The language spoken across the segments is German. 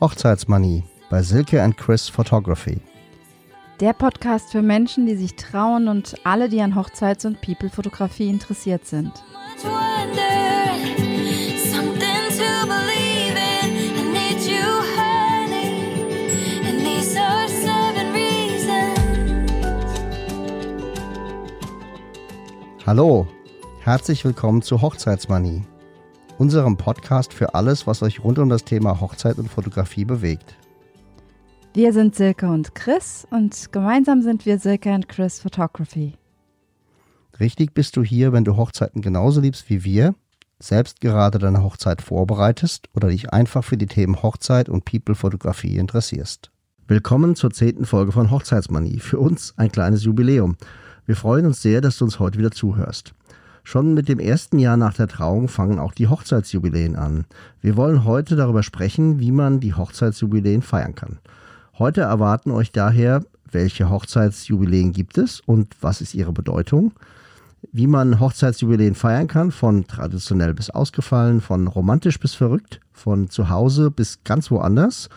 Hochzeitsmanie bei Silke and Chris Photography. Der Podcast für Menschen, die sich trauen und alle, die an Hochzeits- und People-Fotografie interessiert sind. Hallo, herzlich willkommen zu Hochzeitsmanie, unserem Podcast für alles, was euch rund um das Thema Hochzeit und Fotografie bewegt. Wir sind Silke und Chris und gemeinsam sind wir Silke and Chris Photography. Richtig bist du hier, wenn du Hochzeiten genauso liebst wie wir, selbst gerade deine Hochzeit vorbereitest oder dich einfach für die Themen Hochzeit und People-Fotografie interessierst. Willkommen zur zehnten Folge von Hochzeitsmanie. Für uns ein kleines Jubiläum. Wir freuen uns sehr, dass du uns heute wieder zuhörst. Schon mit dem ersten Jahr nach der Trauung fangen auch die Hochzeitsjubiläen an. Wir wollen heute darüber sprechen, wie man die Hochzeitsjubiläen feiern kann. Heute erwarten euch daher, welche Hochzeitsjubiläen gibt es und was ist ihre Bedeutung, wie man Hochzeitsjubiläen feiern kann, von traditionell bis ausgefallen, von romantisch bis verrückt, von zu Hause bis ganz woanders,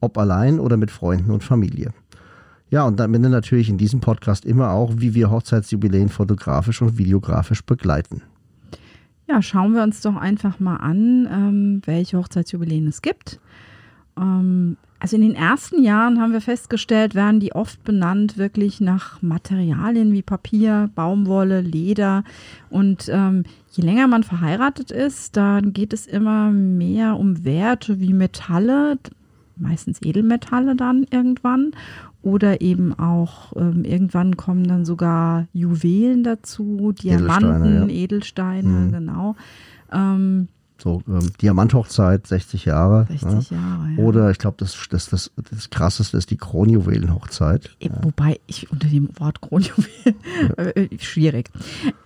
ob allein oder mit Freunden und Familie. Ja, und am Ende natürlich in diesem Podcast immer auch, wie wir Hochzeitsjubiläen fotografisch und videografisch begleiten. Ja, schauen wir uns doch einfach mal an, ähm, welche Hochzeitsjubiläen es gibt. Ähm, also in den ersten Jahren haben wir festgestellt, werden die oft benannt wirklich nach Materialien wie Papier, Baumwolle, Leder. Und ähm, je länger man verheiratet ist, dann geht es immer mehr um Werte wie Metalle, meistens Edelmetalle dann irgendwann. Oder eben auch ähm, irgendwann kommen dann sogar Juwelen dazu, Diamanten, ja. Edelsteine, Mhm. genau. Ähm, So, ähm, Diamanthochzeit, 60 Jahre. 60 ja. Jahre. Ja. Oder ich glaube, das, das, das, das krasseste ist die Kronjuwelenhochzeit. Äh, Wobei ich unter dem Wort Kronjuwel äh, schwierig.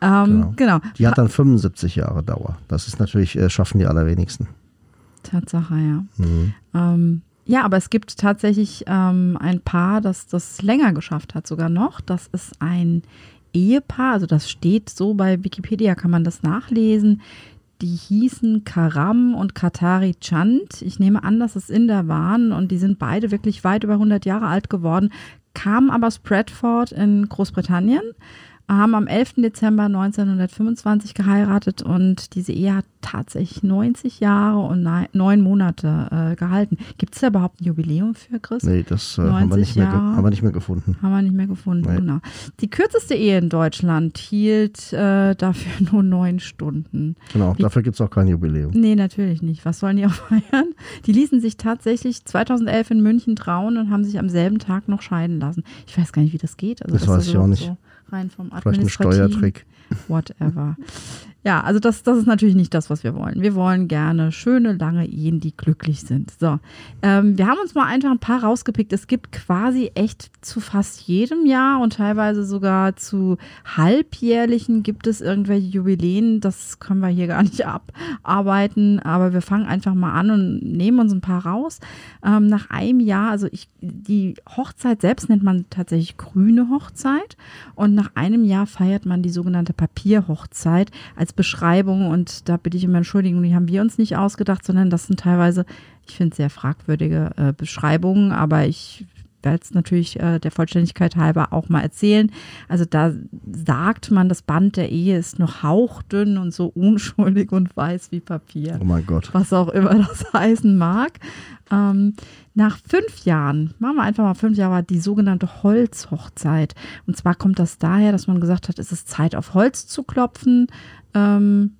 Ähm, genau. Die hat dann 75 Jahre Dauer. Das ist natürlich, äh, schaffen die allerwenigsten. Tatsache, ja. Mhm. Ähm, ja, aber es gibt tatsächlich ähm, ein Paar, das das länger geschafft hat, sogar noch. Das ist ein Ehepaar, also das steht so bei Wikipedia, kann man das nachlesen. Die hießen Karam und Katari Chand. Ich nehme an, dass es Inder waren und die sind beide wirklich weit über 100 Jahre alt geworden, kamen aber aus in Großbritannien, haben am 11. Dezember 1925 geheiratet und diese Ehe hat tatsächlich 90 Jahre und neun Monate äh, gehalten. Gibt es da überhaupt ein Jubiläum für Chris? Nee, das äh, haben, wir 90 nicht mehr, Jahre. haben wir nicht mehr gefunden. Haben wir nicht mehr gefunden, Nee. genau. Die kürzeste Ehe in Deutschland hielt äh, dafür nur neun Stunden. Genau, Wie- dafür gibt es auch kein Jubiläum. Nee, natürlich nicht. Was sollen die auch feiern? Die ließen sich tatsächlich 2011 in München trauen und haben sich am selben Tag noch scheiden lassen. Ich weiß gar nicht, wie das geht. Also Das weiß ich auch nicht. So rein vom Vielleicht ein Administrativen. Steuertrick. Whatever. Ja, also das, das ist natürlich nicht das, was wir wollen. Wir wollen gerne schöne, lange Ehen, die glücklich sind. So, ähm, wir haben uns mal einfach ein paar rausgepickt. Es gibt quasi echt zu fast jedem Jahr und teilweise sogar zu halbjährlichen gibt es irgendwelche Jubiläen. Das können wir hier gar nicht abarbeiten, aber wir fangen einfach mal an und nehmen uns ein paar raus. Ähm, nach einem Jahr, also ich, die Hochzeit selbst nennt man tatsächlich grüne Hochzeit und nach einem Jahr feiert man die sogenannte Papierhochzeit als Beschreibung und da bitte ich um Entschuldigung, die haben wir uns nicht ausgedacht, sondern das sind teilweise, ich finde, sehr fragwürdige äh, Beschreibungen, aber ich werde es natürlich äh, der Vollständigkeit halber auch mal erzählen. Also da sagt man, das Band der Ehe ist noch hauchdünn und so unschuldig und weiß wie Papier Oh mein Gott. was auch immer das heißen mag. Ähm, nach fünf Jahren, machen wir einfach mal fünf Jahre, war die sogenannte Holzhochzeit. Und zwar kommt das daher, dass man gesagt hat, es ist Zeit auf Holz zu klopfen. Ähm,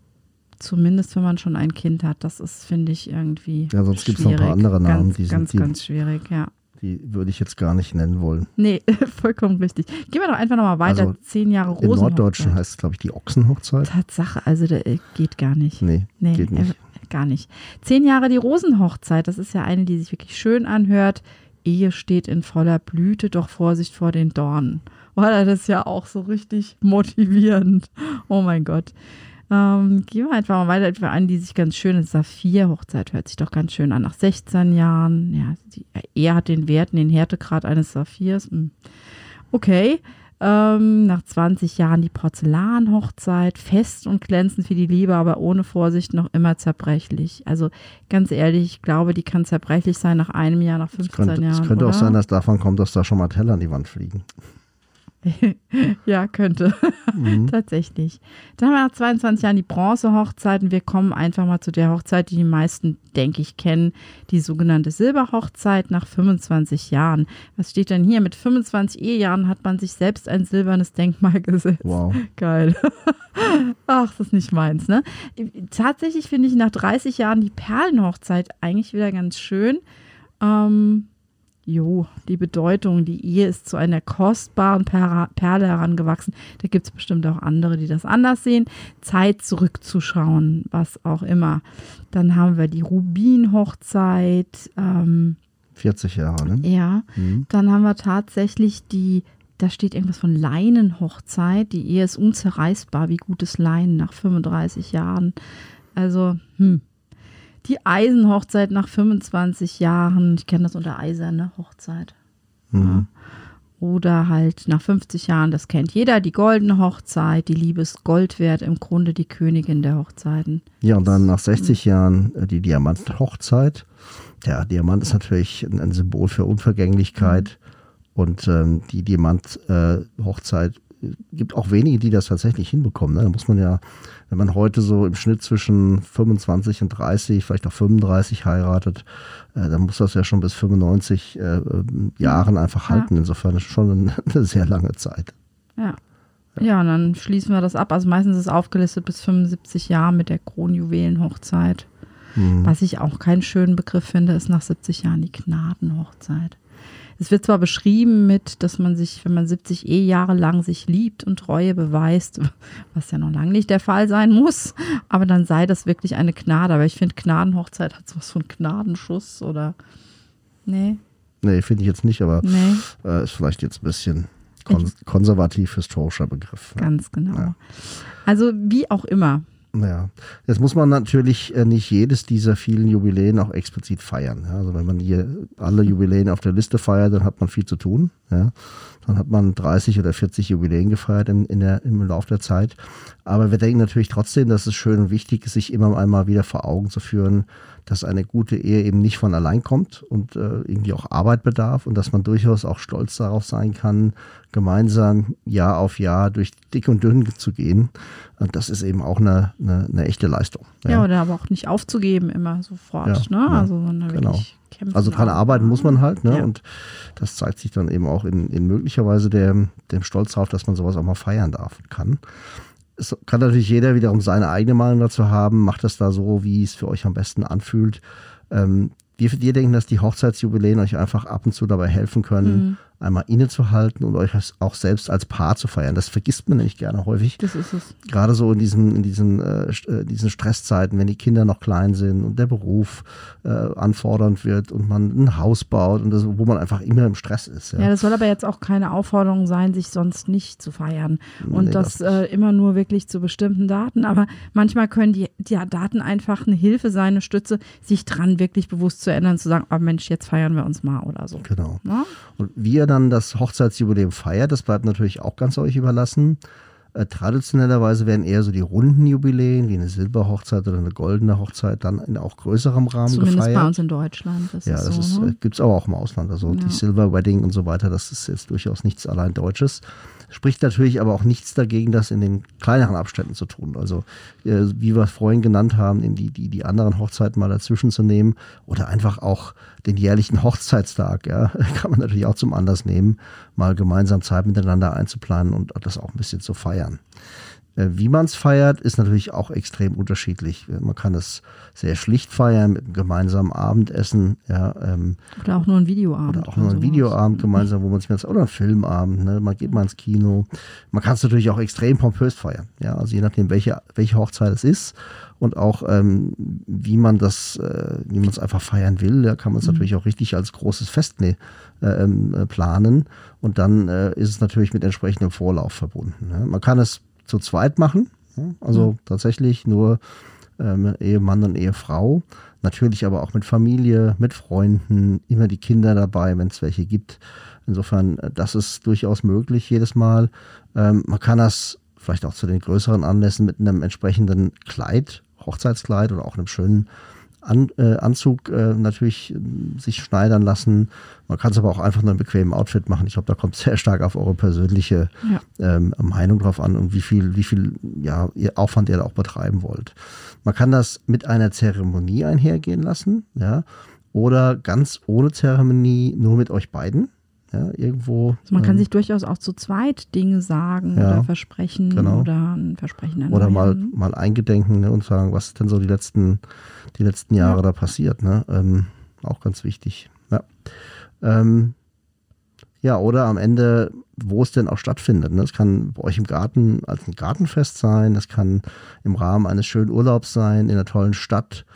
zumindest wenn man schon ein Kind hat. Das ist, finde ich, irgendwie. Ja, sonst gibt's noch ein paar andere Namen, Ganz, die sind- ganz, die- ganz schwierig, ja. Die würde ich jetzt gar nicht nennen wollen. Nee, vollkommen richtig. Gehen wir doch einfach nochmal weiter. Also, Zehn Jahre Im Rosenhochzeit. Norddeutschen heißt es, glaube ich, die Ochsenhochzeit. Tatsache, also der äh, geht gar nicht. Nee, Nee, geht nicht. äh, gar nicht. Zehn Jahre die Rosenhochzeit, das ist ja eine, die sich wirklich schön anhört. Ehe steht in voller Blüte, doch Vorsicht vor den Dornen. Oder das ist ja auch so richtig motivierend. Oh mein Gott. Ähm, gehen wir einfach mal weiter für einen, die sich ganz schön ist. Saphir-Hochzeit hört sich doch ganz schön an. Nach 16 Jahren, ja, die, er hat den Wert, den Härtegrad eines Saphirs. Hm. Okay. Ähm, nach 20 Jahren die Porzellanhochzeit, fest und glänzend wie die Liebe, aber ohne Vorsicht noch immer zerbrechlich. Also ganz ehrlich, ich glaube, die kann zerbrechlich sein nach einem Jahr, nach 15 Es könnte, Jahren. es könnte oder? auch sein, dass davon kommt, dass da schon mal Teller an die Wand fliegen. ja, könnte. Mhm. Tatsächlich. Dann haben wir nach 22 Jahren die Bronzehochzeit und wir kommen einfach mal zu der Hochzeit, die die meisten, denke ich, kennen, die sogenannte Silberhochzeit nach 25 Jahren. Was steht denn hier? Mit 25 Ehejahren hat man sich selbst ein silbernes Denkmal gesetzt. Wow. Geil. Ach, das ist nicht meins, ne? Tatsächlich finde ich nach 30 Jahren die Perlenhochzeit eigentlich wieder ganz schön. Ähm, jo, die Bedeutung, die Ehe ist zu einer kostbaren Per- Perle herangewachsen. Da gibt es bestimmt auch andere, die das anders sehen. Zeit zurückzuschauen, was auch immer. Dann haben wir die Rubinhochzeit. Ähm, 40 Jahre, ne? ja, Mhm. dann haben wir tatsächlich die, da steht irgendwas von Leinenhochzeit. Die Ehe ist unzerreißbar wie gutes Leinen nach 35 Jahren. Also, hm. Die Eisenhochzeit nach 25 Jahren. Ich kenne das unter Eiserne Hochzeit. Mhm. Oder halt nach 50 Jahren, das kennt jeder, die goldene Hochzeit. Die Liebe ist Gold wert, im Grunde die Königin der Hochzeiten. Ja, und dann nach 60 Jahren äh, die Diamanthochzeit. Der Diamant ist natürlich ein, Symbol für Unvergänglichkeit. Und ähm, die Diamant-Hochzeit äh, gibt auch wenige, die das tatsächlich hinbekommen. Ne? Da muss man ja, wenn man heute so im Schnitt zwischen 25 und 30, vielleicht auch 35 heiratet, äh, dann muss das ja schon bis 95 äh, äh, Jahren einfach Ja. halten. Insofern ist schon eine, sehr lange Zeit. Ja. Ja, und dann schließen wir das ab. Also meistens ist aufgelistet bis 75 Jahre mit der Kronjuwelenhochzeit. Mhm. Was ich auch keinen schönen Begriff finde, ist nach 70 Jahren die Gnadenhochzeit. Es wird zwar beschrieben mit, dass man sich, wenn man 70 Ehejahre lang sich liebt und Treue beweist, was ja noch lange nicht der Fall sein muss, aber dann sei das wirklich eine Gnade. Aber ich finde, Gnadenhochzeit hat sowas von Gnadenschuss oder. Nee, Nee, finde ich jetzt nicht, aber nee, äh, ist vielleicht jetzt ein bisschen kon konservativ-historischer Begriff. Ja. ganz genau. Ja. Also, wie auch immer. Ja, jetzt muss man natürlich äh, nicht jedes dieser vielen Jubiläen auch explizit feiern. Also wenn man hier alle Jubiläen auf der Liste feiert, dann hat man viel zu tun. Ja, dann hat man 30 oder 40 Jubiläen gefeiert in, in der, im Lauf der Zeit. Aber wir denken natürlich trotzdem, dass es schön und wichtig ist, sich immer einmal wieder vor Augen zu führen, dass eine gute Ehe eben nicht von allein kommt und äh, irgendwie auch Arbeit bedarf und dass man durchaus auch stolz darauf sein kann, gemeinsam Jahr auf Jahr durch dick und dünn zu gehen. Und das ist eben auch eine, eine, eine echte Leistung. Ja. oder aber auch nicht aufzugeben immer sofort. Ja, ne? ja, Also, sondern genau. wirklich kämpfen. Also dran arbeiten muss man halt, ne? Ja. Und das zeigt sich dann eben auch in, in möglicherweise der, dem Stolz darauf, dass man sowas auch mal feiern darf und kann. Es kann natürlich jeder wiederum seine eigene Meinung dazu haben, macht das da so, wie es für euch am besten anfühlt. Ähm, wir, wir denken, dass die Hochzeitsjubiläen euch einfach ab und zu dabei helfen können, Mhm. Einmal innezuhalten und euch auch selbst als Paar zu feiern. Das vergisst man nämlich gerne häufig Das ist es. gerade so in diesen, in diesen, äh, äh, diesen Stresszeiten, wenn die Kinder noch klein sind und der Beruf äh, anfordernd wird und man ein Haus baut und das, wo man einfach immer im Stress ist. Ja. Ja, das soll aber jetzt auch keine Aufforderung sein, sich sonst nicht zu feiern. Und Nee, das das äh, immer nur wirklich zu bestimmten Daten. Aber manchmal können die, die Daten einfach eine Hilfe sein, eine Stütze, sich dran wirklich bewusst zu ändern, zu sagen, oh Mensch, jetzt feiern wir uns mal oder so. Genau. Ja? Und wie ihr dann das Hochzeitsjubiläum feiert, das bleibt natürlich auch ganz euch überlassen. Äh, traditionellerweise werden eher so die runden Jubiläen, wie eine Silberhochzeit oder eine goldene Hochzeit, dann in auch größerem Rahmen Zumindest gefeiert. bei uns in Deutschland. Das Ja, ist das so, ne? äh, gibt's aber auch im Ausland. Also Ja. die Silver Wedding und so weiter, das ist jetzt durchaus nichts allein Deutsches. Spricht natürlich aber auch nichts dagegen, das in den kleineren Abständen zu tun. Also äh, wie wir es vorhin genannt haben, in die, die, die anderen Hochzeiten mal dazwischen zu nehmen oder einfach auch den jährlichen Hochzeitstag, ja, kann man natürlich auch zum Anlass nehmen, mal gemeinsam Zeit miteinander einzuplanen und das auch ein bisschen zu feiern. Äh, Wie man es feiert, ist natürlich auch extrem unterschiedlich. Man kann es sehr schlicht feiern mit einem gemeinsamen Abendessen, ja, ähm, Oder auch nur ein Videoabend. oder auch nur ein. Videoabend gemeinsam, wo man sich mal oder ein Filmabend, ne? man geht mal ins Kino. Man kann es natürlich auch extrem pompös feiern, ja, also je nachdem, welche, welche Hochzeit es ist und auch ähm, wie man das, äh, wie man es einfach feiern will, da kann man es natürlich auch richtig als großes Fest ne, äh, ähm, äh, planen und dann äh, ist es natürlich mit entsprechendem Vorlauf verbunden. Ne? Man kann es zu zweit machen, Ja, also tatsächlich nur ähm, Ehemann und Ehefrau. Natürlich aber auch mit Familie, mit Freunden, immer die Kinder dabei, wenn es welche gibt. Insofern, äh, das ist durchaus möglich jedes Mal. Ähm, man kann das vielleicht auch zu den größeren Anlässen mit einem entsprechenden Kleid, Hochzeitskleid oder auch einem schönen an, äh, Anzug äh, natürlich äh, sich schneidern lassen. Man kann es aber auch einfach nur im bequemen Outfit machen. Ich glaube, da kommt sehr stark auf eure persönliche Ja. ähm, Meinung drauf an und wie viel, wie viel ja, ihr Aufwand ihr da auch betreiben wollt. Man kann das mit einer Zeremonie einhergehen lassen, ja, oder ganz ohne Zeremonie, nur mit euch beiden. Ja, irgendwo. Also man kann ähm, sich durchaus auch zu zweit Dinge sagen Ja, oder versprechen genau. oder ein Versprechen erneuern. Oder mal, mal eingedenken ne, und sagen, was ist denn so die letzten, die letzten Jahre Ja. da passiert. Ne? Ähm, auch ganz wichtig. Ja. Ähm, ja, oder am Ende, wo es denn auch stattfindet. Ne? Es kann bei euch im Garten als ein Gartenfest sein, es kann im Rahmen eines schönen Urlaubs sein, in einer tollen Stadt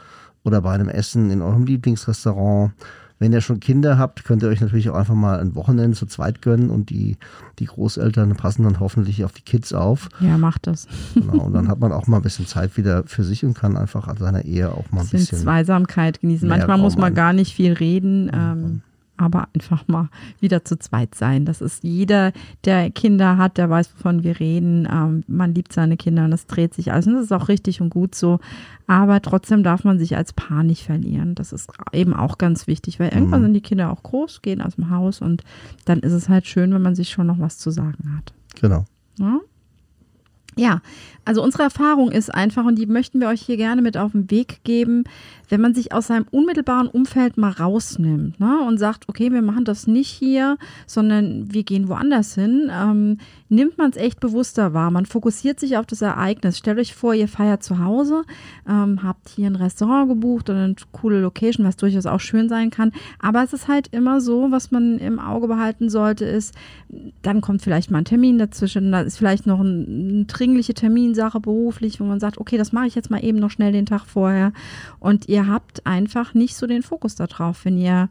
oder bei einem Essen in eurem Lieblingsrestaurant. Wenn ihr schon Kinder habt, könnt ihr euch natürlich auch einfach mal ein Wochenende zu zweit gönnen und die, die Großeltern passen dann hoffentlich auf die Kids auf. Ja, macht das. Genau, und dann hat man auch mal ein bisschen Zeit wieder für sich und kann einfach an seiner Ehe auch mal ein bisschen bisschen. Zweisamkeit genießen. Manchmal muss man gar nicht viel reden, ähm, aber einfach mal wieder zu zweit sein. Das ist jeder, der Kinder hat, der weiß, wovon wir reden. Ähm, man liebt seine Kinder und es dreht sich alles. Und das ist auch richtig und gut so. Aber trotzdem darf man sich als Paar nicht verlieren. Das ist eben auch ganz wichtig, weil irgendwann Mhm. sind die Kinder auch groß, gehen aus dem Haus und dann ist es halt schön, wenn man sich schon noch was zu sagen hat. Genau. Ja? Ja, also unsere Erfahrung ist einfach, und die möchten wir euch hier gerne mit auf den Weg geben, wenn man sich aus seinem unmittelbaren Umfeld mal rausnimmt ne, und sagt, okay, wir machen das nicht hier, sondern wir gehen woanders hin, ähm, nimmt man es echt bewusster wahr. Man fokussiert sich auf das Ereignis. Stellt euch vor, ihr feiert zu Hause, ähm, habt hier ein Restaurant gebucht oder eine coole Location, was durchaus auch schön sein kann. Aber es ist halt immer so, was man im Auge behalten sollte, ist, dann kommt vielleicht mal ein Termin dazwischen, da ist vielleicht noch ein, eine dringliche Terminsache beruflich, wo man sagt, okay, das mache ich jetzt mal eben noch schnell den Tag vorher. Und ihr habt einfach nicht so den Fokus darauf, wenn ihr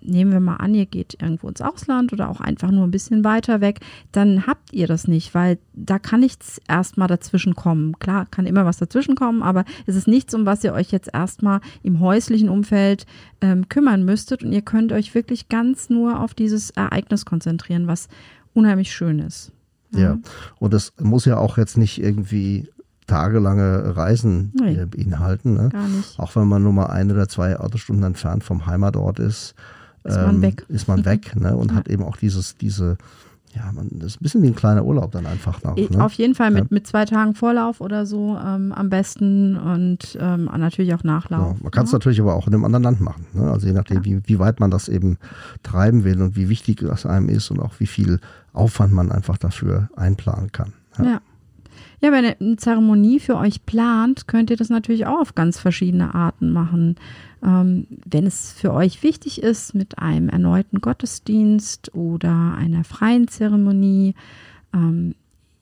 nehmen wir mal an, ihr geht irgendwo ins Ausland oder auch einfach nur ein bisschen weiter weg, dann habt ihr das nicht, weil da kann nichts erstmal dazwischen kommen. Klar, kann immer was dazwischen kommen, aber es ist nichts, um was ihr euch jetzt erstmal im häuslichen Umfeld ähm, kümmern müsstet und ihr könnt euch wirklich ganz nur auf dieses Ereignis konzentrieren, was unheimlich schön ist. Ja. Und das muss ja auch jetzt nicht irgendwie tagelange Reisen Nee. äh, beinhalten. Ne? Gar nicht. Auch wenn man nur mal ein oder zwei Autostunden entfernt vom Heimatort ist, ähm, Ist man weg. Ist man weg ne? und hat eben auch dieses, diese, ja, man, das ist ein bisschen wie ein kleiner Urlaub dann einfach noch. Ne? Auf jeden Fall mit, Ja. mit zwei Tagen Vorlauf oder so ähm, am besten und ähm, natürlich auch Nachlauf. Ja, man kann es ja. natürlich aber auch in einem anderen Land machen. Ne? Also je nachdem, wie, wie weit man das eben treiben will und wie wichtig das einem ist und auch wie viel Aufwand man einfach dafür einplanen kann. Ja. Ja. Ja, wenn ihr eine Zeremonie für euch plant, könnt ihr das natürlich auch auf ganz verschiedene Arten machen. Ähm, wenn es für euch wichtig ist, mit einem erneuten Gottesdienst oder einer freien Zeremonie, ähm,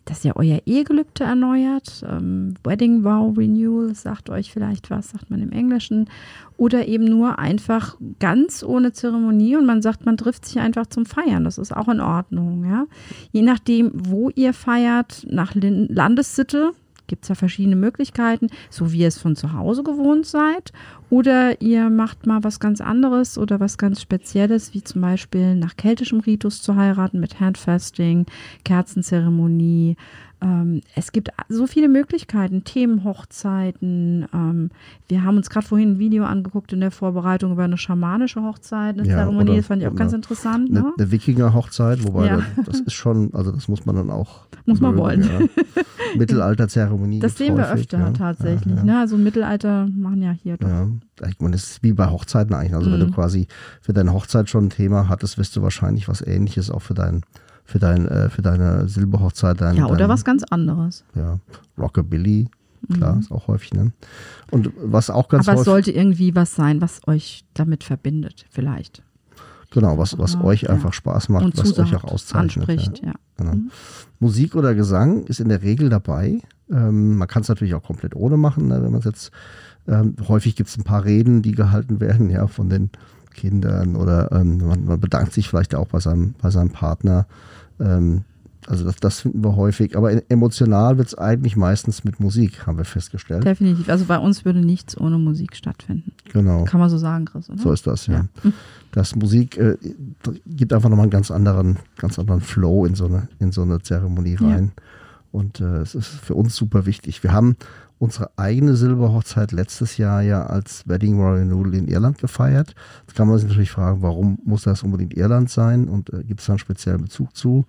dass ihr euer Ehegelübde erneuert, ähm, Wedding Vow Renewal, sagt euch vielleicht was, sagt man im Englischen, oder eben nur einfach ganz ohne Zeremonie und man sagt, man trifft sich einfach zum Feiern. Das ist auch in Ordnung. Ja? Je nachdem, wo ihr feiert, nach Landessitte gibt es ja verschiedene Möglichkeiten, so wie ihr es von zu Hause gewohnt seid. Oder ihr macht mal was ganz anderes oder was ganz Spezielles, wie zum Beispiel nach keltischem Ritus zu heiraten mit Handfasting, Kerzenzeremonie. Ähm, es gibt so viele Möglichkeiten, Themenhochzeiten. Ähm, wir haben uns gerade vorhin ein Video angeguckt in der Vorbereitung über eine schamanische Hochzeit, eine Ja, Zeremonie, oder- das fand ich auch ganz interessant. Eine, Ne? eine Wikinger-Hochzeit, wobei Ja. das, das ist schon, also das muss man dann auch. Muss man wollen. Ja. Mittelalterzeremonie. Das sehen wir häufig, öfter tatsächlich. Ne? Also Mittelalter machen ja hier doch. Ja, ich meine, das ist wie bei Hochzeiten eigentlich. Also wenn du Mhm. quasi für deine Hochzeit schon ein Thema hattest, wirst du wahrscheinlich was ähnliches auch für dein, für dein, äh, für deine Silberhochzeit. Dein, Ja, oder dein, was ganz anderes. Ja, Rockabilly, klar, ist auch häufig, ne? Und was auch ganz Mhm. Aber es sollte irgendwie was sein, was euch damit verbindet, vielleicht. genau, was, was Ja, euch ja. einfach Spaß macht, Und was zusagt, euch auch auszeichnet. anspricht, ja. Genau. Musik oder Gesang ist in der Regel dabei. Ähm, man kann es natürlich auch komplett ohne machen, ne, wenn man es jetzt ähm, häufig gibt es ein paar Reden, die gehalten werden, ja, von den Kindern oder ähm, man, man bedankt sich vielleicht auch bei seinem, bei seinem Partner. Ähm, Also das, das finden wir häufig. Aber emotional wird es eigentlich meistens mit Musik, haben wir festgestellt. Definitiv. Also bei uns würde nichts ohne Musik stattfinden. Genau. Kann man so sagen, Chris, oder? So ist das, ja. Ja. Das Musik äh, gibt einfach nochmal einen ganz anderen, ganz anderen Flow in so eine, in so eine Zeremonie Ja. rein. Und äh, es ist für uns super wichtig. Wir haben unsere eigene Silberhochzeit letztes Jahr ja als Wedding Royal Noodle in Irland gefeiert. Jetzt kann man sich natürlich fragen, warum muss das unbedingt Irland sein und äh, gibt es da einen speziellen Bezug zu?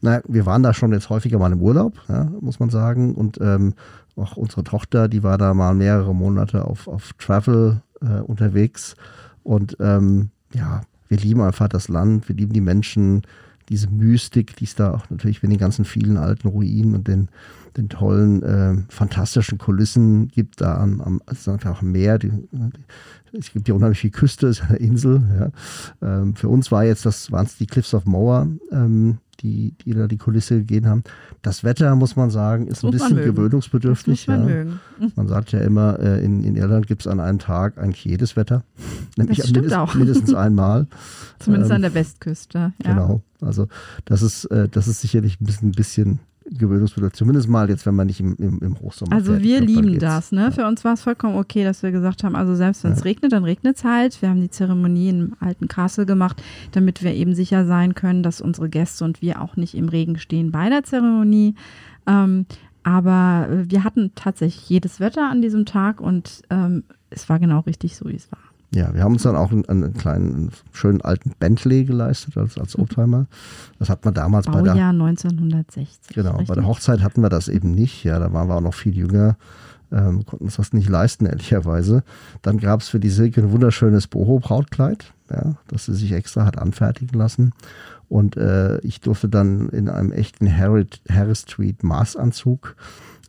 Na, wir waren da schon jetzt häufiger mal im Urlaub, ja, muss man sagen. Und ähm, auch unsere Tochter, die war da mal mehrere Monate auf, auf Travel äh, unterwegs. Und ähm, ja, wir lieben einfach das Land, wir lieben die Menschen, diese Mystik, die es da auch natürlich mit den ganzen vielen alten Ruinen und den, den tollen, äh, fantastischen Kulissen gibt da am, am es ist einfach am Meer. Die, die, es gibt ja unheimlich viel Küste, es ist eine Insel. Ja. Ähm, für uns war jetzt, das waren es die Cliffs of Moher, ähm, die, die da die Kulisse gegeben haben. Das Wetter, muss man sagen, ist ein bisschen gewöhnungsbedürftig. man ja. Man sagt ja immer, äh, in, in Irland gibt es an einem Tag eigentlich jedes Wetter. Nämlich Das stimmt mindest, auch. mindestens einmal. Zumindest Ähm, an der Westküste. Ja. Genau. Also das ist, äh, das ist sicherlich ein bisschen, ein bisschen gewöhnungsbedürftig. Zumindest mal jetzt, wenn man nicht im, im, im Hochsommer Also fährt. wir glaub, lieben das. Ne? Für uns war es vollkommen okay, dass wir gesagt haben, also selbst wenn es Ja. regnet, dann regnet es halt. Wir haben die Zeremonie im alten Castle gemacht, damit wir eben sicher sein können, dass unsere Gäste und wir auch nicht im Regen stehen bei der Zeremonie. Ähm, aber äh, wir hatten tatsächlich jedes Wetter an diesem Tag und ähm, es war genau richtig so, wie es war. Ja, wir haben uns dann auch einen, einen kleinen, schönen alten Bentley geleistet als, als Oldtimer. Das hat man damals bei der, Baujahr 1960. genau, bei richtig? der Hochzeit hatten wir das eben nicht. Ja, da waren wir auch noch viel jünger. Ähm, konnten uns das nicht leisten, ehrlicherweise. Dann gab es für die Silke ein wunderschönes Boho-Brautkleid, ja, das sie sich extra hat anfertigen lassen. Und äh, ich durfte dann in einem echten Harry, Harris Street Maßanzug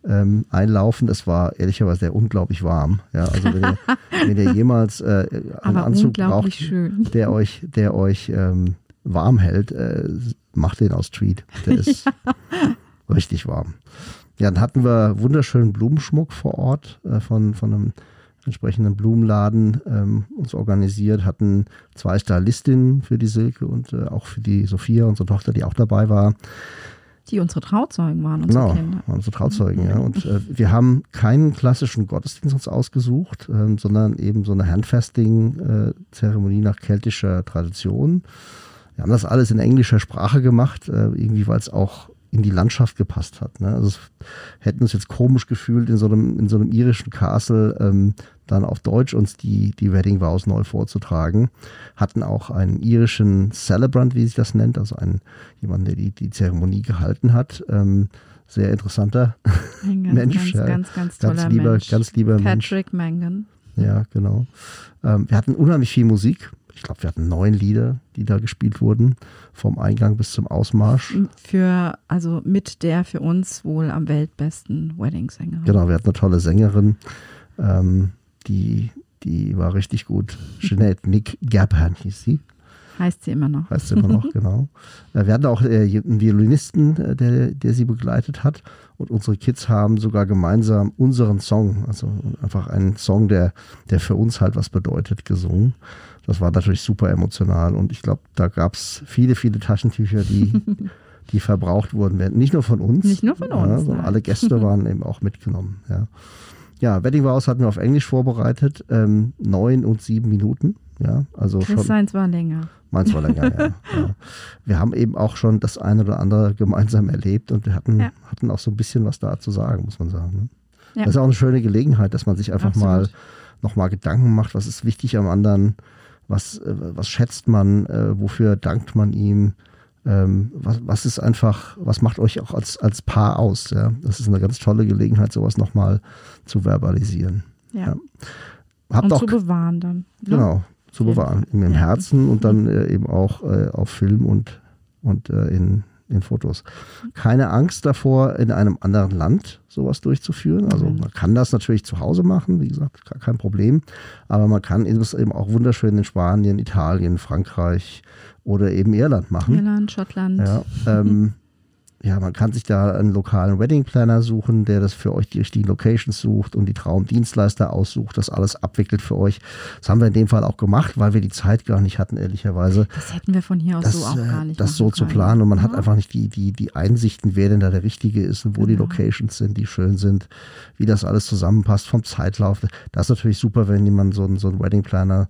ähm, einlaufen. Das war ehrlicherweise sehr unglaublich warm. Ja, also wenn ihr, wenn ihr jemals äh, einen Aber Anzug braucht, schön. der euch, der euch ähm, warm hält, äh, macht den aus Tweed. Der ist richtig warm. Ja, dann hatten wir wunderschönen Blumenschmuck vor Ort äh, von, von einem entsprechenden Blumenladen ähm, uns organisiert, hatten zwei Stylistinnen für die Silke und äh, auch für die Sophia, unsere Tochter, die auch dabei war. Die unsere Trauzeugen waren, unsere Genau, Kinder. unsere Trauzeugen, ja. Und äh, wir haben keinen klassischen Gottesdienst uns ausgesucht, ähm, sondern eben so eine Handfasting-Zeremonie nach keltischer Tradition. Wir haben das alles in englischer Sprache gemacht, äh, irgendwie weil es auch in die Landschaft gepasst hat. Ne? Also es hätten uns jetzt komisch gefühlt, in so einem, in so einem irischen Castle ähm, dann auf Deutsch uns die, die Wedding Vows neu vorzutragen. Hatten auch einen irischen Celebrant, wie sich das nennt, also einen, jemanden, der die, die Zeremonie gehalten hat. Ähm, sehr interessanter Ein ganz, Mensch, ganz, ja. ganz, ganz toller ganz lieber, Mensch. ganz lieber Mensch. Patrick Mangan. Ja, genau. Ähm, wir hatten unheimlich viel Musik. Ich glaube, wir hatten neun Lieder, die da gespielt wurden, vom Eingang bis zum Ausmarsch. Für, also mit der für uns wohl am weltbesten Wedding-Sängerin. Genau, wir hatten eine tolle Sängerin, ähm, die, die war richtig gut. Jeanette Nick Gerban hieß sie, Heißt sie immer noch. heißt sie immer noch, genau. Äh, wir hatten auch äh, einen Violinisten, äh, der, der sie begleitet hat. Und unsere Kids haben sogar gemeinsam unseren Song, also einfach einen Song, der, der für uns halt was bedeutet, gesungen. Das war natürlich super emotional und ich glaube, da gab es viele, viele Taschentücher, die, die verbraucht wurden. Nicht nur von uns. Nicht nur von ja, uns, sondern nein. alle Gäste waren eben auch mitgenommen. Ja, ja Wedding Vows hatten wir auf Englisch vorbereitet. Ähm, neun und sieben Minuten. Ja, also Chris schon. Seins war länger. Meins war länger, ja, ja. Wir haben eben auch schon das eine oder andere gemeinsam erlebt und wir hatten, Ja. hatten auch so ein bisschen was da zu sagen, muss man sagen. Ne? Ja. Das ist auch eine schöne Gelegenheit, dass man sich einfach mal Absolut. nochmal Gedanken macht, was ist wichtig am anderen, was, äh, was schätzt man, äh, wofür dankt man ihm, ähm, was, was ist einfach, was macht euch auch als, als Paar aus. Ja? Das ist eine ganz tolle Gelegenheit, sowas nochmal zu verbalisieren. Ja. Ja. Habt Und auch zu bewahren dann. Ne? Genau, zu bewahren. Fall. Im Ja. Herzen und dann äh, eben auch äh, auf Film und, und äh, in, in Fotos. Keine Angst davor, in einem anderen Land sowas durchzuführen. Also Nein. man kann das natürlich zu Hause machen, wie gesagt, kein Problem. Aber man kann es eben auch wunderschön in Spanien, Italien, Frankreich oder eben Irland machen. Irland, Schottland. Ja, ähm, ja, man kann sich da einen lokalen Wedding Planner suchen, der das für euch die richtigen Locations sucht und die Traumdienstleister aussucht, das alles abwickelt für euch. Das haben wir in dem Fall auch gemacht, weil wir die Zeit gar nicht hatten, ehrlicherweise. Das hätten wir von hier aus Das, so auch äh, gar nicht das so zu planen und man hat Ja. einfach nicht die, die, die Einsichten, wer denn da der Richtige ist und wo die Genau. Locations sind, die schön sind, wie das alles zusammenpasst vom Zeitlauf. Das ist natürlich super, wenn jemand so einen, so einen Wedding Planner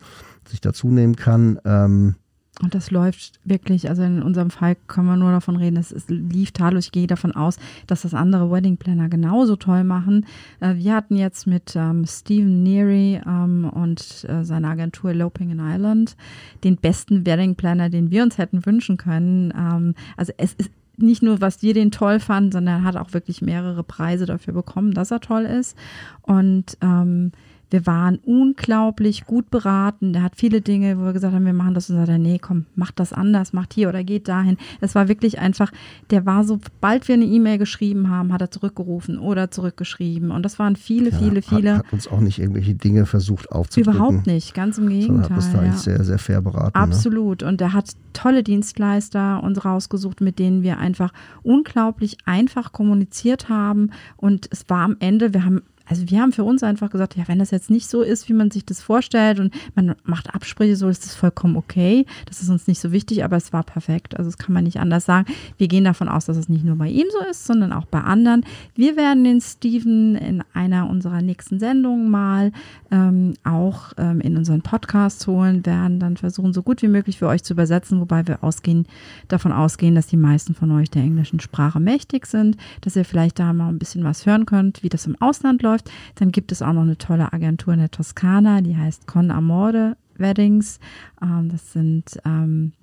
sich dazu nehmen kann. Ähm, Und das läuft wirklich, also in unserem Fall können wir nur davon reden, es, lief tadellos. Ich gehe davon aus, dass das andere Wedding Planner genauso toll machen. Äh, wir hatten jetzt mit ähm, Stephen Neary ähm, und äh, seiner Agentur Eloping in Ireland den besten Wedding Planner, den wir uns hätten wünschen können. Ähm, also es ist nicht nur, was wir den toll fanden, sondern er hat auch wirklich mehrere Preise dafür bekommen, dass er toll ist. Und ähm, wir waren unglaublich gut beraten. Der hat viele Dinge, wo wir gesagt haben, wir machen das und sagt er, nee, komm, macht das anders, macht hier oder geht dahin. Es war wirklich einfach, der war so, bald wir eine E-Mail geschrieben haben, hat er zurückgerufen oder zurückgeschrieben. Und das waren viele, ja, viele, viele. Hat, hat uns auch nicht irgendwelche Dinge versucht aufzudrücken. Überhaupt nicht, ganz im Gegenteil. hat uns da ja. eigentlich sehr, sehr fair beraten. Ne? Absolut. Und er hat tolle Dienstleister uns rausgesucht, mit denen wir einfach unglaublich einfach kommuniziert haben. Und es war am Ende, wir haben also wir haben für uns einfach gesagt, ja, wenn das jetzt nicht so ist, wie man sich das vorstellt und man macht Absprüche, so ist das vollkommen okay. Das ist uns nicht so wichtig, aber es war perfekt. Also das kann man nicht anders sagen. Wir gehen davon aus, dass es nicht nur bei ihm so ist, sondern auch bei anderen. Wir werden den Steven in einer unserer nächsten Sendungen mal ähm, auch ähm, in unseren Podcast holen, werden dann versuchen, so gut wie möglich für euch zu übersetzen, wobei wir ausgehen, davon ausgehen, dass die meisten von euch der englischen Sprache mächtig sind, dass ihr vielleicht da mal ein bisschen was hören könnt, wie das im Ausland läuft. Dann gibt es auch noch eine tolle Agentur in der Toskana, die heißt Con Amore Weddings. Ähm, das sind ähm,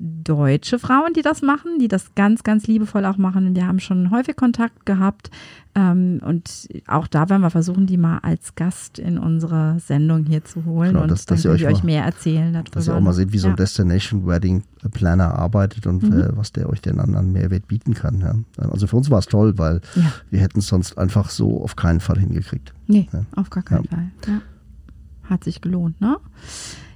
deutsche Frauen, die das machen, die das ganz, ganz liebevoll auch machen. Wir haben schon häufig Kontakt gehabt ähm, und auch da werden wir versuchen, die mal als Gast in unsere Sendung hier zu holen Genau, und dass- dann dass ihr können wir euch euch mal- mehr erzählen darüber. Dass ihr auch mal seht, wie so ein Ja. Destination Wedding Planner arbeitet und Mhm. äh, was der euch denn an, an Mehrwert bieten kann. Ja. Also für uns war es toll, weil Ja. wir hätten es sonst einfach so auf keinen Fall hingekriegt. Nee, auf gar keinen. Fall. Hat sich gelohnt, ne?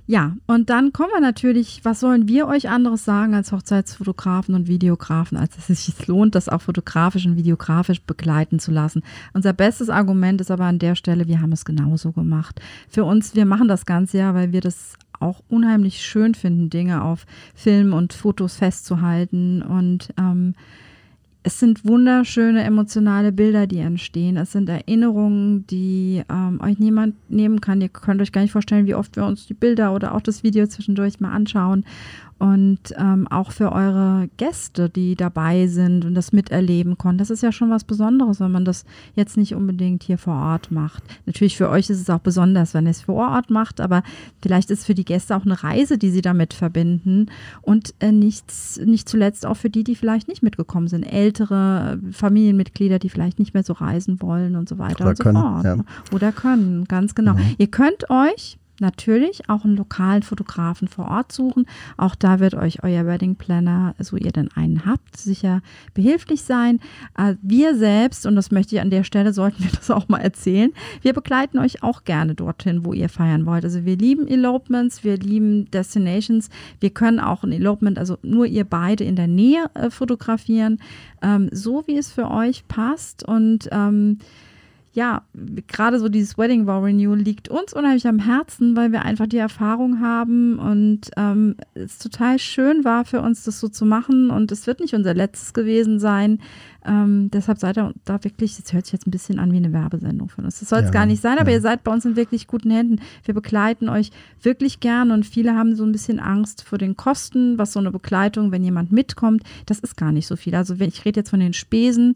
Ja, und dann kommen wir natürlich, was sollen wir euch anderes sagen als Hochzeitsfotografen und Videografen, als es sich lohnt, das auch fotografisch und videografisch begleiten zu lassen. Unser bestes Argument ist aber an der Stelle, wir haben es genauso gemacht. Für uns, wir machen das Ganze ja, weil wir das auch unheimlich schön finden, Dinge auf Film und Fotos festzuhalten und ähm, es sind wunderschöne emotionale Bilder, die entstehen. Es sind Erinnerungen, die ähm, euch niemand nehmen kann. Ihr könnt euch gar nicht vorstellen, wie oft wir uns die Bilder oder auch das Video zwischendurch mal anschauen. Und ähm, auch für eure Gäste, die dabei sind und das miterleben konnten. Das ist ja schon was Besonderes, wenn man das jetzt nicht unbedingt hier vor Ort macht. Natürlich für euch ist es auch besonders, wenn ihr es vor Ort macht, aber vielleicht ist es für die Gäste auch eine Reise, die sie damit verbinden. Und äh, nichts, nicht zuletzt auch für die, die vielleicht nicht mitgekommen sind. Ältere äh, Familienmitglieder, die vielleicht nicht mehr so reisen wollen und so weiter Oder und so können, fort. ja. ne? Oder können, ganz genau. Ihr könnt euch natürlich auch einen lokalen Fotografen vor Ort suchen. Auch da wird euch euer Wedding Planner, so ihr denn einen habt, sicher behilflich sein. Äh, Wir selbst, und das möchte ich an der Stelle, sollten wir das auch mal erzählen, wir begleiten euch auch gerne dorthin, wo ihr feiern wollt. Also wir lieben Elopements, wir lieben Destinations. Wir können auch ein Elopement, also nur ihr beide in der Nähe äh, fotografieren, ähm, so wie es für euch passt. Und ähm, ja, gerade so dieses Wedding Vow Renewal liegt uns unheimlich am Herzen, weil wir einfach die Erfahrung haben und ähm, es total schön war für uns, das so zu machen und es wird nicht unser letztes gewesen sein. Ähm, deshalb seid ihr da wirklich, das hört sich jetzt ein bisschen an wie eine Werbesendung von uns. Das soll es Ja, gar nicht sein, aber ja. ihr seid bei uns in wirklich guten Händen. Wir begleiten euch wirklich gern und viele haben so ein bisschen Angst vor den Kosten, was so eine Begleitung, wenn jemand mitkommt, das ist gar nicht so viel. Also wenn ich rede jetzt von den Spesen,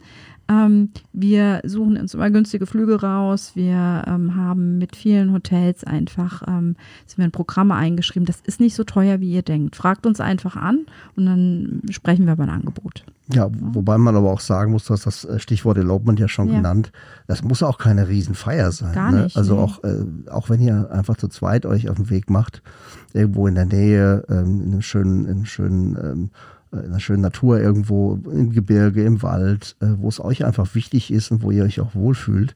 ähm, wir suchen uns immer günstige Flüge raus. Wir ähm, haben mit vielen Hotels einfach ähm, sind wir in Programme eingeschrieben. Das ist nicht so teuer, wie ihr denkt. Fragt uns einfach an und dann sprechen wir über ein Angebot. Ja, wobei man aber auch sagen muss, dass das äh, Stichwort Elopement ja schon Ja. genannt, das muss auch keine Riesenfeier sein. Gar ne? nicht, Also nee. auch, äh, auch wenn ihr einfach zu zweit euch auf den Weg macht, irgendwo in der Nähe, ähm, in einem schönen, in einem schönen ähm, äh, in der schönen Natur irgendwo im Gebirge, im Wald, äh, wo es euch einfach wichtig ist und wo ihr euch auch wohlfühlt.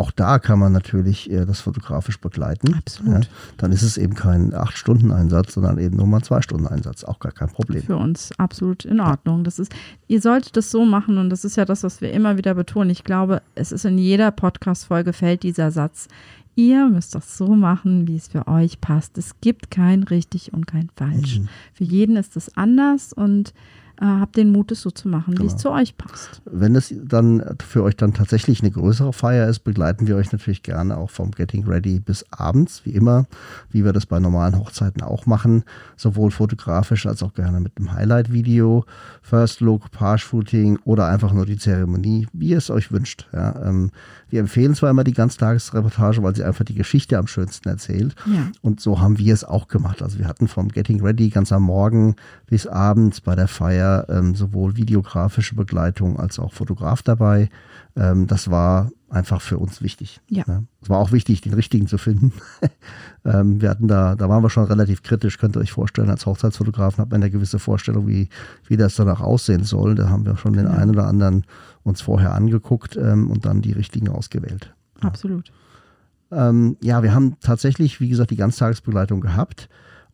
Auch da kann man natürlich äh, das fotografisch begleiten. Absolut. Ja, dann ist es eben kein 8-Stunden-Einsatz, sondern eben nur mal ein 2-Stunden-Einsatz. Auch gar kein Problem. Für uns absolut in Ordnung. Das ist, ihr solltet das so machen und das ist ja das, was wir immer wieder betonen. Ich glaube, es ist in jeder Podcast-Folge fällt dieser Satz. Ihr müsst das so machen, wie es für euch passt. Es gibt kein richtig und kein falsch. Mhm. Für jeden ist es anders und äh, habt den Mut, es so zu machen, wie es Genau. zu euch passt. Wenn es dann für euch dann tatsächlich eine größere Feier ist, begleiten wir euch natürlich gerne auch vom Getting Ready bis abends, wie immer, wie wir das bei normalen Hochzeiten auch machen, sowohl fotografisch als auch gerne mit einem Highlight-Video, First Look, Paar-Shooting oder einfach nur die Zeremonie, wie ihr es euch wünscht. Ja, ähm, wir empfehlen zwar immer die Ganztagesreportage, weil sie einfach die Geschichte am schönsten erzählt. Ja. Und so haben wir es auch gemacht. Also wir hatten vom Getting Ready ganz am Morgen bis abends bei der Feier ähm, sowohl videografische Begleitung als auch Fotograf dabei. Ähm, das war einfach für uns wichtig. Ja. Es war auch wichtig, den richtigen zu finden. ähm, wir hatten da, da waren wir schon relativ kritisch, könnt ihr euch vorstellen, als Hochzeitsfotografen hat man eine gewisse Vorstellung, wie, wie das danach aussehen soll. Da haben wir schon den Ja. einen oder anderen uns vorher angeguckt ähm, und dann die richtigen ausgewählt. Absolut. Ähm, ja, wir haben tatsächlich, wie gesagt, die Ganztagesbegleitung gehabt.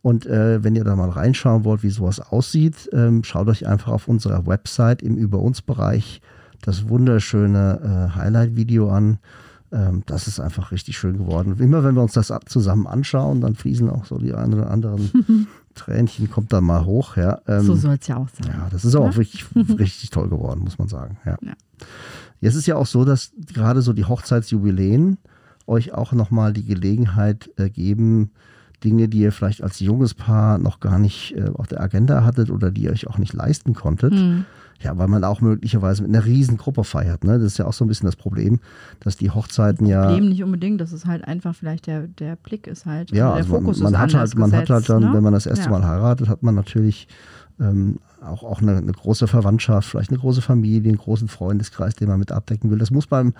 Und äh, wenn ihr da mal reinschauen wollt, wie sowas aussieht, ähm, schaut euch einfach auf unserer Website im Über uns Bereich das wunderschöne äh, Highlight-Video an. Ähm, das ist einfach richtig schön geworden. Immer wenn wir uns das zusammen anschauen, dann fließen auch so die ein oder anderen Tränchen, kommt dann mal hoch. Ja, ähm, so soll es ja auch sein. ja, das ist auch Ja. wirklich richtig toll geworden, muss man sagen. Ja. Ja. Jetzt ist ja auch so, dass gerade so die Hochzeitsjubiläen euch auch nochmal die Gelegenheit äh, geben, Dinge, die ihr vielleicht als junges Paar noch gar nicht äh, auf der Agenda hattet oder die ihr euch auch nicht leisten konntet. Mhm. Ja, weil man auch möglicherweise mit einer riesen Gruppe feiert. Ne? Das ist ja auch so ein bisschen das Problem, dass die Hochzeiten ja. Problem nicht unbedingt, das ist halt einfach vielleicht der, der Blick ist halt, Ja, der also Fokus man, man ist hat halt, man hat halt dann, ne? wenn man das erste Ja. Mal heiratet, hat man natürlich ähm, auch, auch eine, eine große Verwandtschaft, vielleicht eine große Familie, einen großen Freundeskreis, den man mit abdecken will. Das muss beim,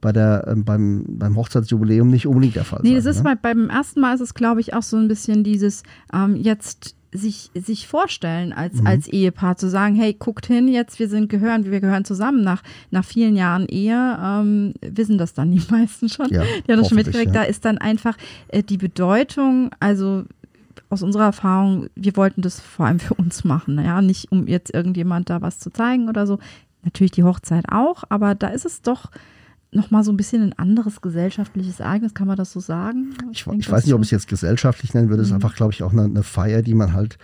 bei der, ähm, beim, beim Hochzeitsjubiläum nicht unbedingt der Fall Nee, sein. das ist ne? mal, beim ersten Mal ist es, glaube ich, auch so ein bisschen dieses ähm, jetzt sich, sich vorstellen als, Mhm. als Ehepaar, zu sagen, hey, guckt hin, jetzt wir sind gehören, wir gehören zusammen nach, nach vielen Jahren Ehe, ähm, wissen das dann die meisten schon. Ja, die haben das schon mitgekriegt, ja. da ist dann einfach äh, die Bedeutung, also aus unserer Erfahrung, wir wollten das vor allem für uns machen, ja, nicht um jetzt irgendjemand da was zu zeigen oder so. Natürlich die Hochzeit auch, aber da ist es doch nochmal so ein bisschen ein anderes gesellschaftliches Ereignis, kann man das so sagen? Ich, denke, ich weiß nicht, ob ich es jetzt gesellschaftlich nennen würde. Es ist Mhm. einfach, glaube ich, auch eine, eine Feier, die man halt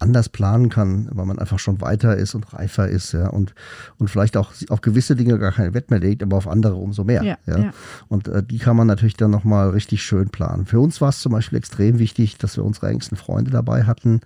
anders planen kann, weil man einfach schon weiter ist und reifer ist, ja, und, und vielleicht auch auf gewisse Dinge gar keinen Wert mehr legt, aber auf andere umso mehr. Ja, Ja, ja. Und äh, die kann man natürlich dann nochmal richtig schön planen. Für uns war es zum Beispiel extrem wichtig, dass wir unsere engsten Freunde dabei hatten.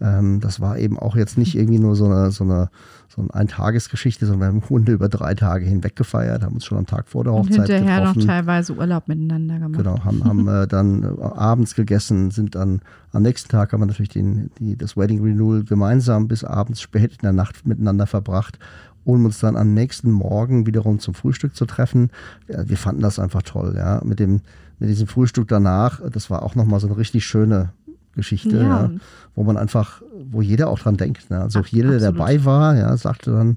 Ähm, das war eben auch jetzt nicht irgendwie nur so eine, so eine, so eine Eintagesgeschichte, sondern wir haben im Grunde über drei Tage hinweg gefeiert, haben uns schon am Tag vor der Und Hochzeit hinterher getroffen. noch teilweise Urlaub miteinander gemacht. Genau, haben, haben äh, dann äh, abends gegessen, sind dann am nächsten Tag haben wir natürlich den, die, das Wedding Renewal gemeinsam bis abends spät in der Nacht miteinander verbracht, um uns dann am nächsten Morgen wiederum zum Frühstück zu treffen. Ja, wir fanden das einfach toll, ja. Mit dem, mit diesem Frühstück danach, das war auch nochmal so eine richtig schöne Geschichte, Ja. ja. wo man einfach, wo jeder auch dran denkt. Ne? Also Ach, jeder, der absolut. dabei war, ja, sagte dann,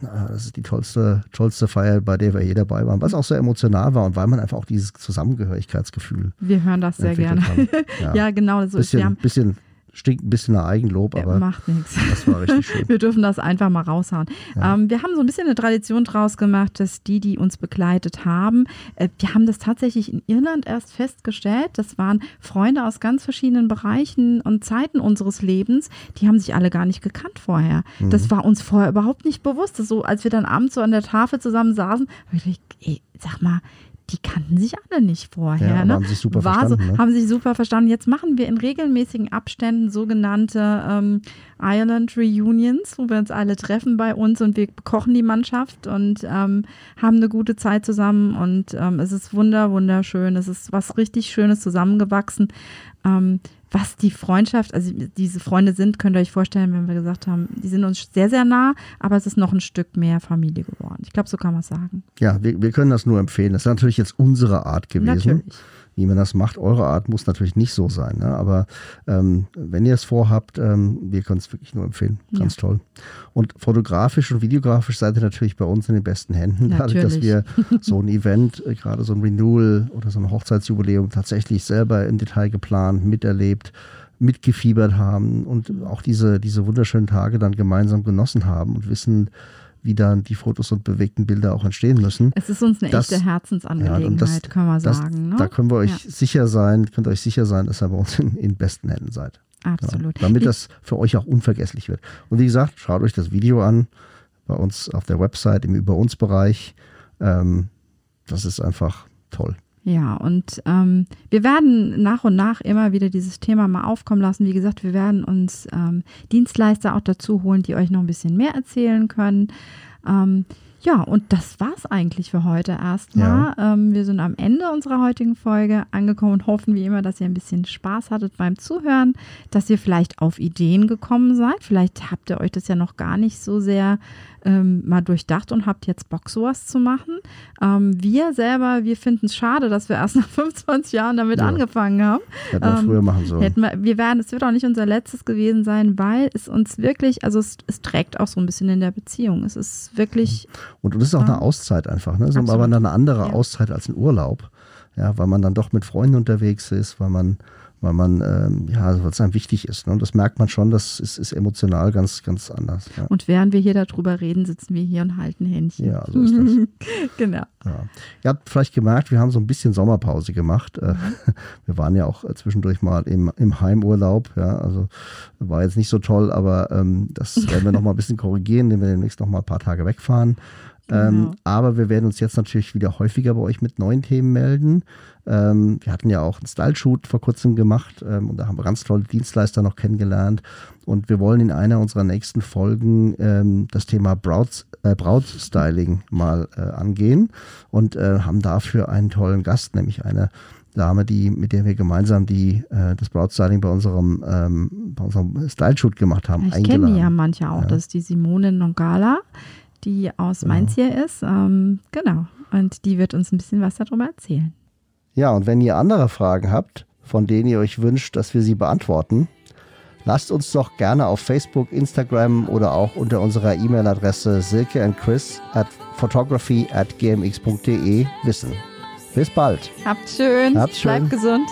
na, das ist die tollste, tollste Feier, bei der wir je dabei waren, was auch sehr emotional war und weil man einfach auch dieses Zusammengehörigkeitsgefühl Wir hören das sehr gerne. haben. Ja, genau, so bisschen, bisschen stinkt ein bisschen nach Eigenlob, aber macht nichts. das war richtig schön. Wir dürfen das einfach mal raushauen. Ähm, wir haben so ein bisschen eine Tradition draus gemacht, dass die, die uns begleitet haben, äh, wir haben das tatsächlich in Irland erst festgestellt. Das waren Freunde aus ganz verschiedenen Bereichen und Zeiten unseres Lebens. Die haben sich alle gar nicht gekannt vorher. Mhm. Das war uns vorher überhaupt nicht bewusst. So, als wir dann abends so an der Tafel zusammen saßen, habe ich gedacht, ey, sag mal, die kannten sich alle nicht vorher. Ja, ne? haben sich super War verstanden, So, ne? Haben sich super verstanden. Jetzt machen wir in regelmäßigen Abständen sogenannte ähm, Ireland Reunions, wo wir uns alle treffen bei uns und wir kochen die Mannschaft und ähm, haben eine gute Zeit zusammen und ähm, es ist wunder, wunderschön. Es ist was richtig Schönes zusammengewachsen. Ähm, was die Freundschaft, also diese Freunde sind, könnt ihr euch vorstellen, wenn wir gesagt haben, die sind uns sehr, sehr nah, aber es ist noch ein Stück mehr Familie geworden. Ich glaube, so kann man es sagen. Ja, wir, wir können das nur empfehlen. Das ist natürlich jetzt unsere Art gewesen. Natürlich. Wie man das macht. Eure Art muss natürlich nicht so sein, ne? aber ähm, wenn ihr es vorhabt, ähm, wir können es wirklich nur empfehlen. Ganz Ja. toll. Und fotografisch und videografisch seid ihr natürlich bei uns in den besten Händen, dadurch, dass wir so ein Event, äh, gerade so ein Renewal oder so ein Hochzeitsjubiläum tatsächlich selber im Detail geplant, miterlebt, mitgefiebert haben und auch diese, diese wunderschönen Tage dann gemeinsam genossen haben und wissen, wie dann die Fotos und bewegten Bilder auch entstehen müssen. Es ist uns eine Das- echte Herzensangelegenheit, Ja, das- können wir Das, sagen. Ne? Da können wir euch Ja. sicher sein, könnt ihr euch sicher sein, dass ihr bei uns in, in besten Händen seid. Ja, Absolut. damit Wie- das für euch auch unvergesslich wird. Und wie gesagt, schaut euch das Video an bei uns auf der Website im Über uns Bereich. Ähm, das ist einfach toll. Ja, und ähm, wir werden nach und nach immer wieder dieses Thema mal aufkommen lassen. Wie gesagt, wir werden uns ähm, Dienstleister auch dazu holen, die euch noch ein bisschen mehr erzählen können. Ähm, ja, und das war's eigentlich für heute erstmal. Ähm, wir sind am Ende unserer heutigen Folge angekommen und hoffen wie immer, dass ihr ein bisschen Spaß hattet beim Zuhören, dass ihr vielleicht auf Ideen gekommen seid. Vielleicht habt ihr euch das ja noch gar nicht so sehr ähm, mal durchdacht und habt jetzt Bock, sowas zu machen. Ähm, wir selber, wir finden es schade, dass wir erst nach 25 Jahren damit Ja. angefangen haben. Hätten wir Ähm, früher machen sollen. Wir, wir werden, es wird auch nicht unser letztes gewesen sein, weil es uns wirklich, also es, es trägt auch so ein bisschen in der Beziehung. Es ist wirklich, Und, und das ist auch eine Auszeit einfach, ne? So, Absolut. aber eine andere Ja. Auszeit als ein Urlaub. Ja, weil man dann doch mit Freunden unterwegs ist, weil man, weil man, ähm, ja, was einem wichtig ist. Ne? Und das merkt man schon, das ist, ist emotional ganz, ganz anders. Ja, und während wir hier darüber reden, sitzen wir hier und halten Händchen. ja so ist das. genau. Ja. Ihr habt vielleicht gemerkt, wir haben so ein bisschen Sommerpause gemacht. Äh, Wir waren ja auch äh, zwischendurch mal im, im Heimurlaub. Ja, also war jetzt nicht so toll, aber ähm, das werden wir noch mal ein bisschen korrigieren, indem wir demnächst noch mal ein paar Tage wegfahren. Ähm, Genau. aber wir werden uns jetzt natürlich wieder häufiger bei euch mit neuen Themen melden. Ähm, wir hatten ja auch einen Style-Shoot vor kurzem gemacht ähm, und da haben wir ganz tolle Dienstleister noch kennengelernt. Und wir wollen in einer unserer nächsten Folgen ähm, das Thema Braut, äh, Brautstyling mal äh, angehen und äh, haben dafür einen tollen Gast, nämlich eine Dame, die, mit der wir gemeinsam die, äh, das Brautstyling bei unserem, ähm, bei unserem Style-Shoot gemacht haben, Ich kenne ja manche auch. Ja. Das ist die Simone Nongala, die aus Genau. Mainz hier ist. Ähm, genau. Und die wird uns ein bisschen was darüber erzählen. Ja, und wenn ihr andere Fragen habt, von denen ihr euch wünscht, dass wir sie beantworten, lasst uns doch gerne auf Facebook, Instagram oder auch unter unserer E-Mail-Adresse silke and chris at photography at gmx.de wissen. Bis bald. Habt schön. Habt schön. Bleibt gesund.